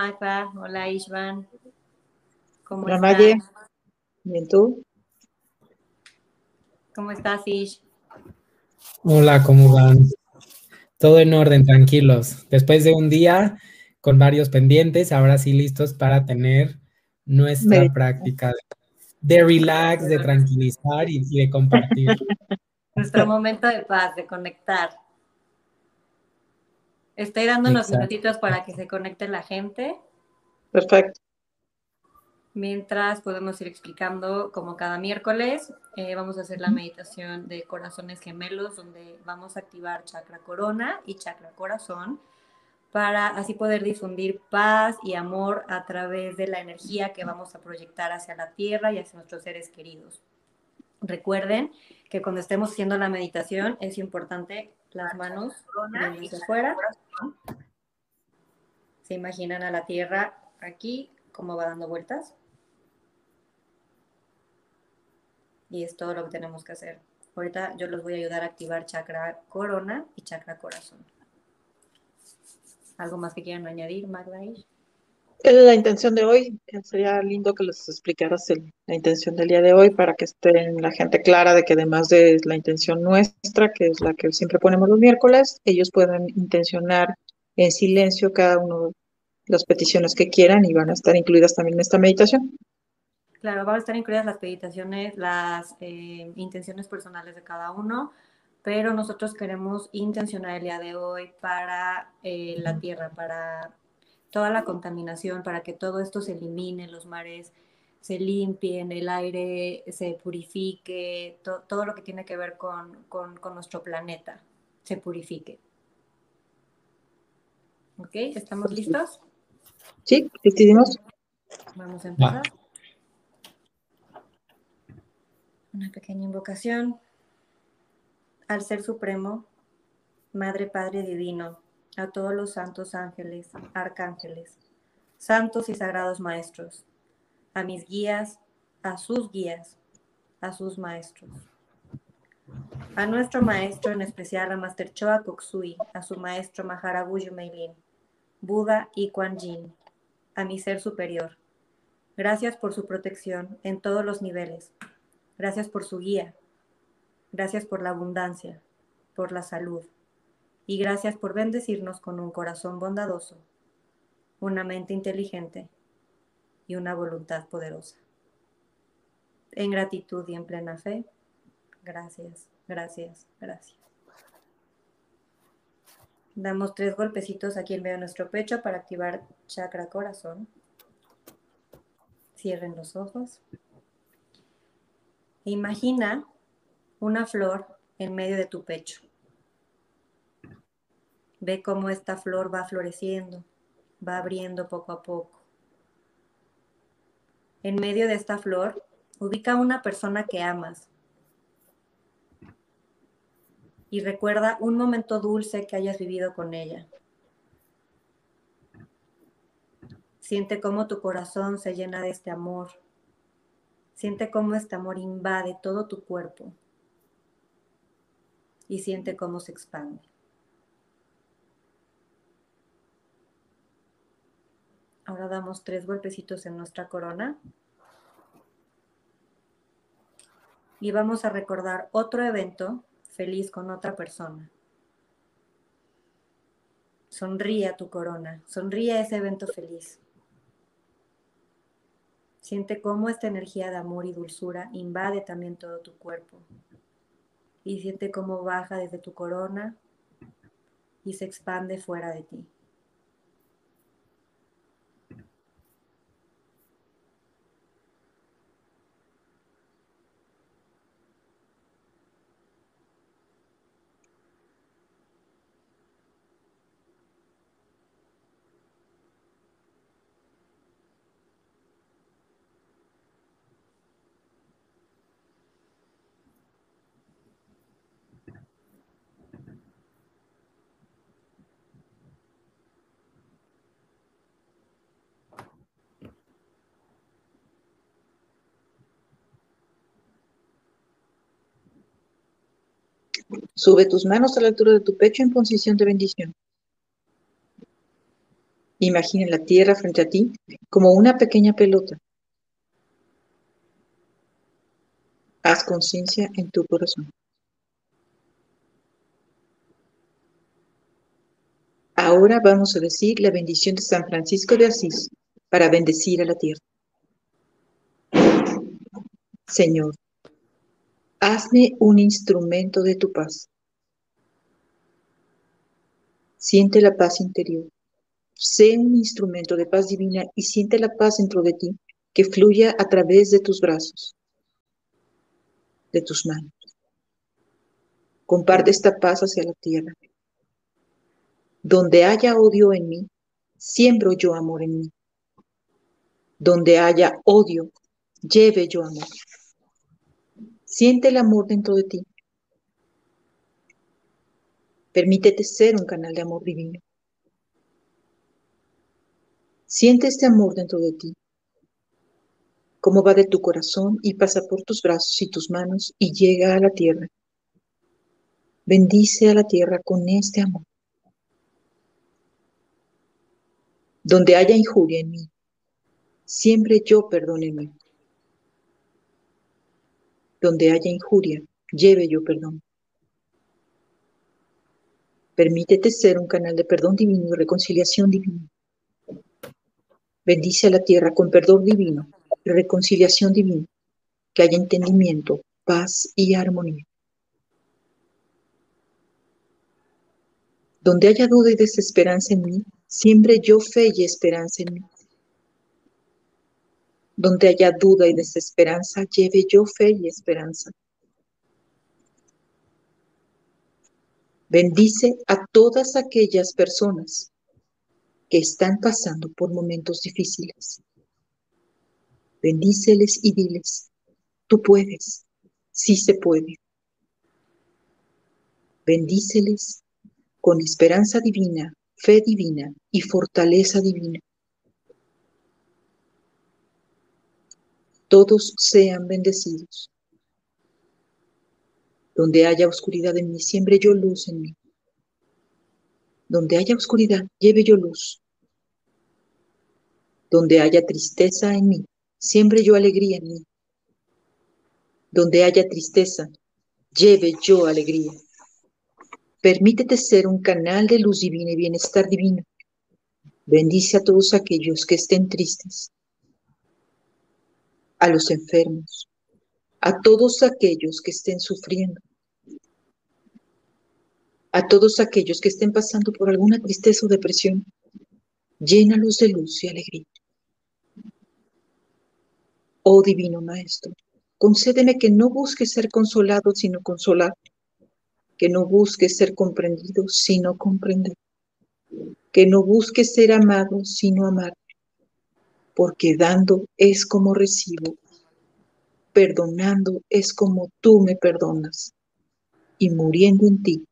Magda, hola Ishvan. ¿Cómo hola Maye. Bien, ¿tú? ¿Cómo estás, Ish? Hola, ¿cómo van? Todo en orden, tranquilos. Después de un día con varios pendientes, ahora sí listos para tener nuestra práctica de relax, de tranquilizar y, de compartir. Nuestro momento de paz, de conectar. Estoy dando unos minutitos para que se conecte la gente. Perfecto. Mientras podemos ir explicando, como cada miércoles, eh, vamos a hacer la meditación de corazones gemelos, donde vamos a activar chakra corona y chakra corazón, para así poder difundir paz y amor a través de la energía que vamos a proyectar hacia la tierra y hacia nuestros seres queridos. Recuerden que cuando estemos haciendo la meditación es importante las manos hacia afuera. Se imaginan a la tierra aquí, cómo va dando vueltas. y es todo lo que tenemos que hacer. Ahorita yo los voy a ayudar a activar chakra corona y chakra corazón. ¿Algo más que quieran añadir, Magda? La intención de hoy, sería lindo que les explicaras la intención del día de hoy para que estén la gente clara de que además de la intención nuestra, que es la que siempre ponemos los miércoles, ellos pueden intencionar en silencio cada uno de las peticiones que quieran y van a estar incluidas también en esta meditación. Claro, van a estar incluidas las meditaciones, las eh, intenciones personales de cada uno, pero nosotros queremos intencionar el día de hoy para eh, la tierra, para toda la contaminación, para que todo esto se elimine, los mares se limpien, el aire se purifique, todo lo que tiene que ver con, nuestro planeta se purifique. ¿Ok? ¿Estamos listos? Sí, decidimos. Vamos a empezar. Una pequeña invocación al Ser Supremo, Madre Padre Divino, a todos los santos ángeles, arcángeles, santos y sagrados maestros, a mis guías, a sus guías, a sus maestros. A nuestro maestro, en especial a Master Choa Koksui, a su maestro Maharaguyo Meilin, Buda y Kuan Yin, a mi ser superior. Gracias por su protección en todos los niveles, Gracias por su guía. Gracias por la abundancia, por la salud. Y gracias por bendecirnos con un corazón bondadoso, una mente inteligente y una voluntad poderosa. En gratitud y en plena fe, gracias, gracias, gracias. Damos tres golpecitos aquí en medio de nuestro pecho para activar chakra corazón. Cierren los ojos. Imagina una flor en medio de tu pecho. Ve cómo esta flor va floreciendo, va abriendo poco a poco. En medio de esta flor, ubica una persona que amas. Y recuerda un momento dulce que hayas vivido con ella. Siente cómo tu corazón se llena de este amor Siente cómo este amor invade todo tu cuerpo y siente cómo se expande. Ahora damos tres golpecitos en nuestra corona. Y vamos a recordar otro evento feliz con otra persona. Sonríe a tu corona, sonríe a ese evento feliz. Siente cómo esta energía de amor y dulzura invade también todo tu cuerpo. Y siente cómo baja desde tu corona y se expande fuera de ti. Sube tus manos a la altura de tu pecho en posición de bendición. Imagina la tierra frente a ti como una pequeña pelota. Haz conciencia en tu corazón. Ahora vamos a decir la bendición de San Francisco de Asís para bendecir a la tierra. Señor, hazme un instrumento de tu paz. Siente la paz interior. Sé un instrumento de paz divina y siente la paz dentro de ti que fluya a través de tus brazos, de tus manos. Comparte esta paz hacia la tierra. Donde haya odio en mí, siembro yo amor en mí. Donde haya odio, lleve yo amor. Siente el amor dentro de ti. Permítete ser un canal de amor divino. Siente este amor dentro de ti. Cómo va de tu corazón y pasa por tus brazos y tus manos y llega a la tierra. Bendice a la tierra con este amor. Donde haya injuria en mí, siempre yo perdóneme. Donde haya injuria, lleve yo perdón. Permítete ser un canal de perdón divino y reconciliación divina. Bendice a la tierra con perdón divino y reconciliación divina, que haya entendimiento, paz y armonía. Donde haya duda y desesperanza en mí, siempre yo fe y esperanza en mí. Donde haya duda y desesperanza, lleve yo fe y esperanza. Bendice a todas aquellas personas que están pasando por momentos difíciles. Bendíceles y diles, tú puedes, sí se puede. Bendíceles con esperanza divina, fe divina y fortaleza divina. Todos sean bendecidos. Donde haya oscuridad en mí, siembre yo luz en mí. Donde haya oscuridad, lleve yo luz. Donde haya tristeza en mí, siembre yo alegría en mí. Donde haya tristeza, lleve yo alegría. Permítete ser un canal de luz divina y bienestar divino. Bendice a todos aquellos que estén tristes a los enfermos, a todos aquellos que estén sufriendo, a todos aquellos que estén pasando por alguna tristeza o depresión, llénalos de luz y alegría. Oh Divino Maestro, concédeme que no busque ser consolado, sino consolar, que no busque ser comprendido, sino comprender, que no busque ser amado, sino amar, porque dando es como recibo, perdonando es como tú me perdonas, y muriendo en ti,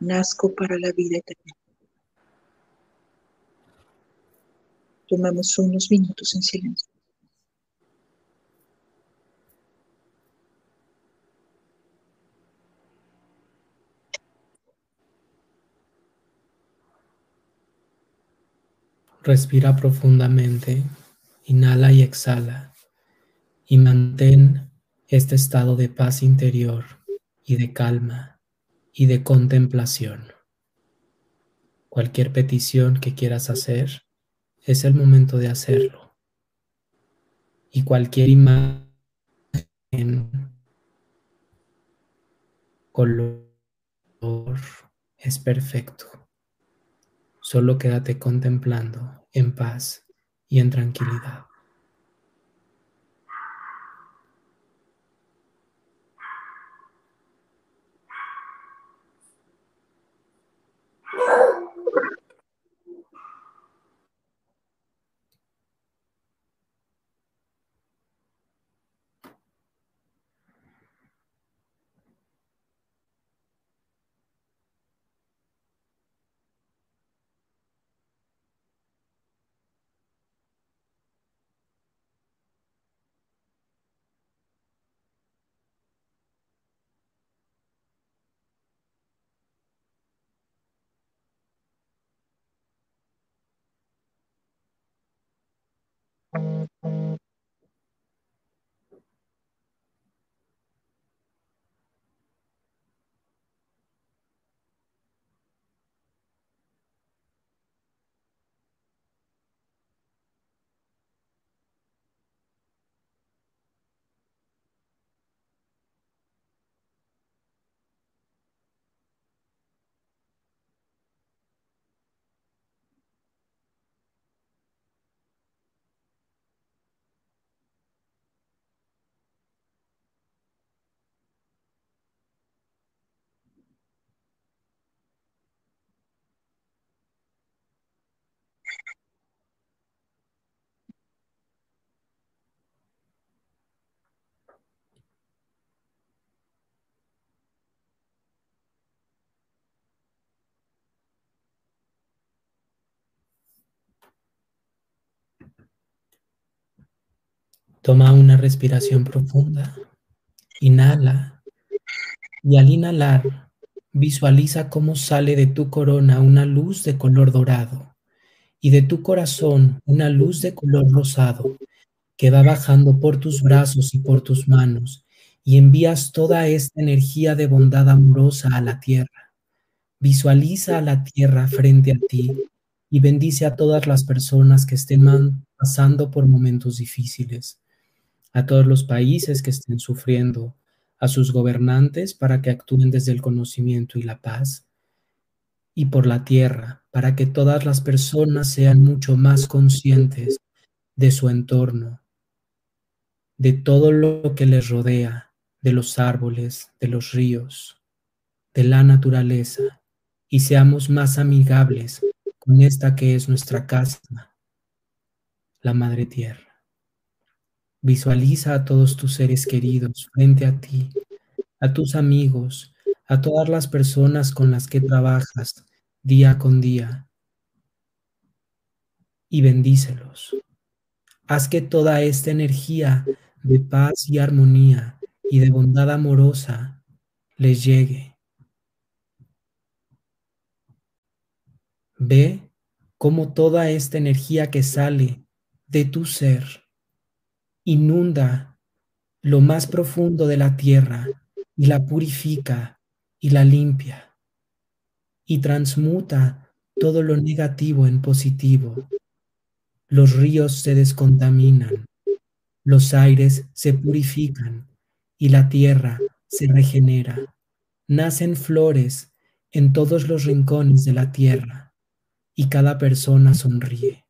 nazco para la vida eterna. Tomamos unos minutos en silencio. Respira profundamente. Inhala y exhala y mantén este estado de paz interior y de calma y de contemplación. Cualquier petición que quieras hacer, es el momento de hacerlo. Y cualquier imagen, color, es perfecto. Solo quédate contemplando en paz y en tranquilidad. Toma una respiración profunda. Inhala. Y al inhalar, visualiza cómo sale de tu corona una luz de color dorado y de tu corazón una luz de color rosado que va bajando por tus brazos y por tus manos y envías toda esta energía de bondad amorosa a la tierra. Visualiza a la tierra frente a ti y bendice a todas las personas que estén pasando por momentos difíciles a todos los países que estén sufriendo, a sus gobernantes para que actúen desde el conocimiento y la paz, y por la tierra para que todas las personas sean mucho más conscientes de su entorno, de todo lo que les rodea, de los árboles, de los ríos, de la naturaleza, y seamos más amigables con esta que es nuestra casa, la Madre Tierra. Visualiza a todos tus seres queridos frente a ti, a tus amigos, a todas las personas con las que trabajas día con día y bendícelos. Haz que toda esta energía de paz y armonía y de bondad amorosa les llegue. Ve cómo toda esta energía que sale de tu ser inunda lo más profundo de la tierra y la purifica y la limpia y transmuta todo lo negativo en positivo. Los ríos se descontaminan, los aires se purifican y la tierra se regenera. Nacen flores en todos los rincones de la tierra y cada persona sonríe.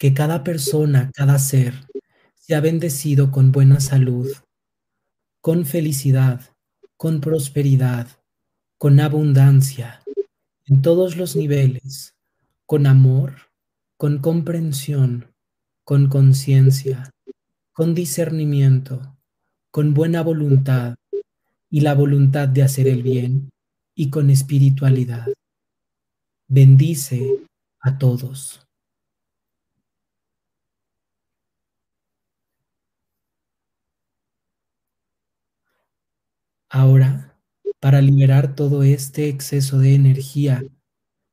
Que cada persona, cada ser, sea bendecido con buena salud, con felicidad, con prosperidad, con abundancia, en todos los niveles, con amor, con comprensión, con conciencia, con discernimiento, con buena voluntad y la voluntad de hacer el bien y con espiritualidad. Bendice a todos. Ahora, para liberar todo este exceso de energía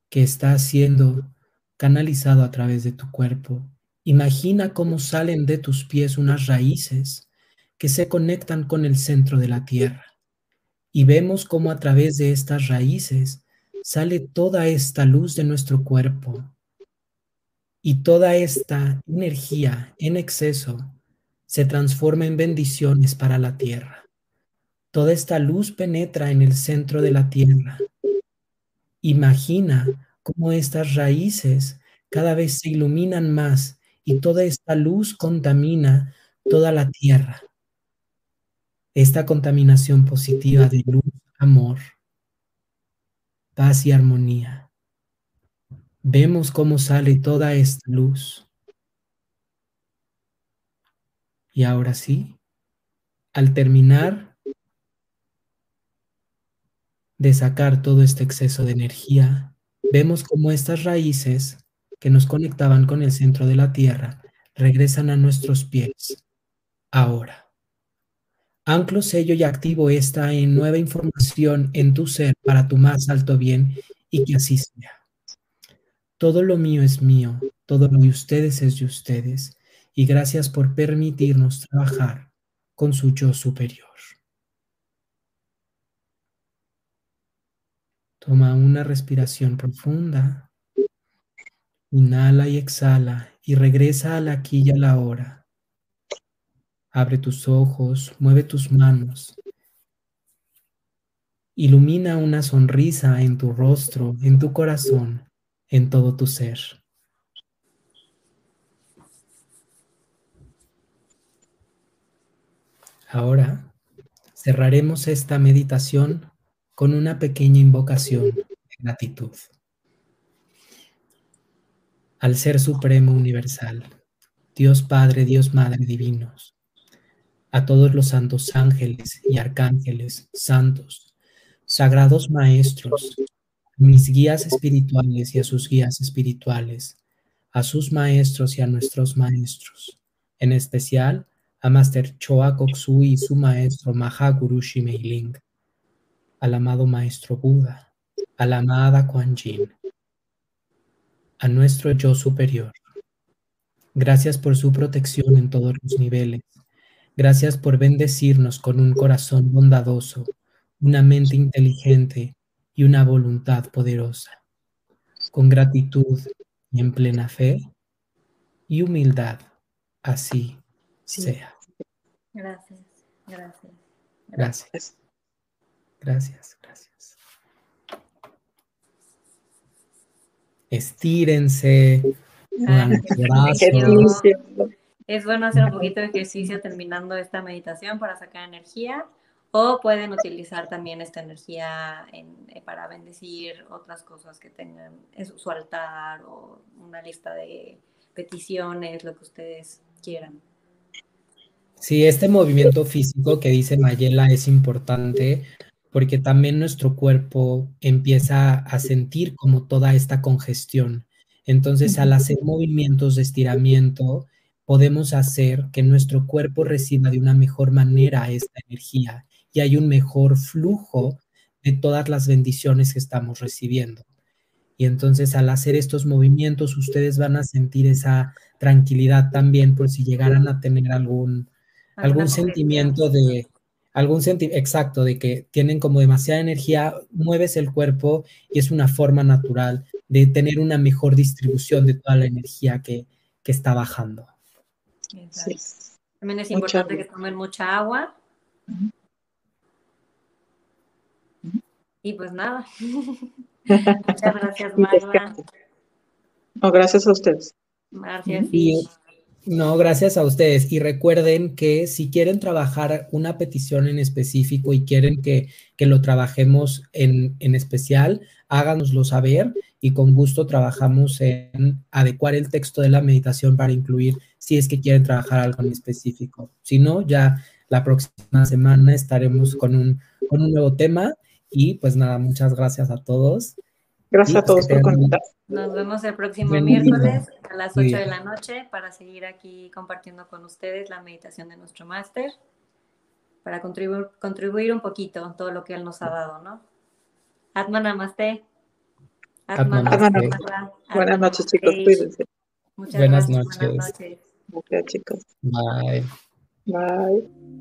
que está siendo canalizado a través de tu cuerpo, imagina cómo salen de tus pies unas raíces que se conectan con el centro de la tierra. Y vemos cómo a través de estas raíces sale toda esta luz de nuestro cuerpo. Y toda esta energía en exceso se transforma en bendiciones para la tierra. Toda esta luz penetra en el centro de la tierra. Imagina cómo estas raíces cada vez se iluminan más y toda esta luz contamina toda la tierra. Esta contaminación positiva de luz, amor, paz y armonía. Vemos cómo sale toda esta luz. Y ahora sí, al terminar de sacar todo este exceso de energía, vemos como estas raíces que nos conectaban con el centro de la Tierra regresan a nuestros pies. Ahora. Anclo, sello y activo esta en nueva información en tu ser para tu más alto bien y que así sea. Todo lo mío es mío, todo lo de ustedes es de ustedes y gracias por permitirnos trabajar con su yo superior. Toma una respiración profunda. Inhala y exhala y regresa al aquí y a la hora. Abre tus ojos, mueve tus manos. Ilumina una sonrisa en tu rostro, en tu corazón, en todo tu ser. Ahora cerraremos esta meditación con una pequeña invocación de gratitud. Al Ser Supremo Universal, Dios Padre, Dios Madre Divinos, a todos los santos ángeles y arcángeles, santos, sagrados maestros, mis guías espirituales y a sus guías espirituales, a sus maestros y a nuestros maestros, en especial a Master Choa Koksu y su maestro Mahaguru Shimeiling, al amado maestro Buda, a la amada Kuan Yin, a nuestro yo superior. Gracias por su protección en todos los niveles. Gracias por bendecirnos con un corazón bondadoso, una mente inteligente y una voluntad poderosa. Con gratitud y en plena fe y humildad, así sea. Gracias, gracias. Gracias. Gracias, gracias. Estírense. Ah. Es bueno hacer un poquito de ejercicio terminando esta meditación para sacar energía o pueden utilizar también esta energía en- eh, para bendecir otras cosas que tengan en su su altar o una lista de peticiones, lo que ustedes quieran. Sí, este movimiento físico que dice Mayela es importante porque también nuestro cuerpo empieza a sentir como toda esta congestión. Entonces, al hacer movimientos de estiramiento, podemos hacer que nuestro cuerpo reciba de una mejor manera esta energía y hay un mejor flujo de todas las bendiciones que estamos recibiendo. Y entonces al hacer estos movimientos, ustedes van a sentir esa tranquilidad también por si llegaran a tener algún, algún sentimiento de, algún senti exacto, de que tienen como demasiada energía, mueves el cuerpo y es una forma natural de tener una mejor distribución de toda la energía que, que está bajando. Sí. También es importante que tomen mucha agua. Y pues nada. Muchas gracias, descansen. No, gracias a ustedes. Gracias, Y-. No, gracias a ustedes. Y recuerden que si quieren trabajar una petición en específico y quieren que, que lo trabajemos en, en especial, háganoslo saber y con gusto trabajamos en adecuar el texto de la meditación para incluir si es que quieren trabajar algo en específico. Si no, ya la próxima semana estaremos con un, con un nuevo tema. Y pues nada, muchas gracias a todos. Gracias a todos por conectar. Nos vemos el próximo miércoles a las Muy 8 de la noche para seguir aquí compartiendo con ustedes la meditación de nuestro máster, para contribuir, contribuir un poquito todo lo que él nos ha dado, ¿no? Atman Namaste. Atman Namaste. Namaste. Buenas noches, chicos. Cuídense. Muchas Buenas gracias. Buenas noches. noches. Gracias, chicos. Bye. Bye.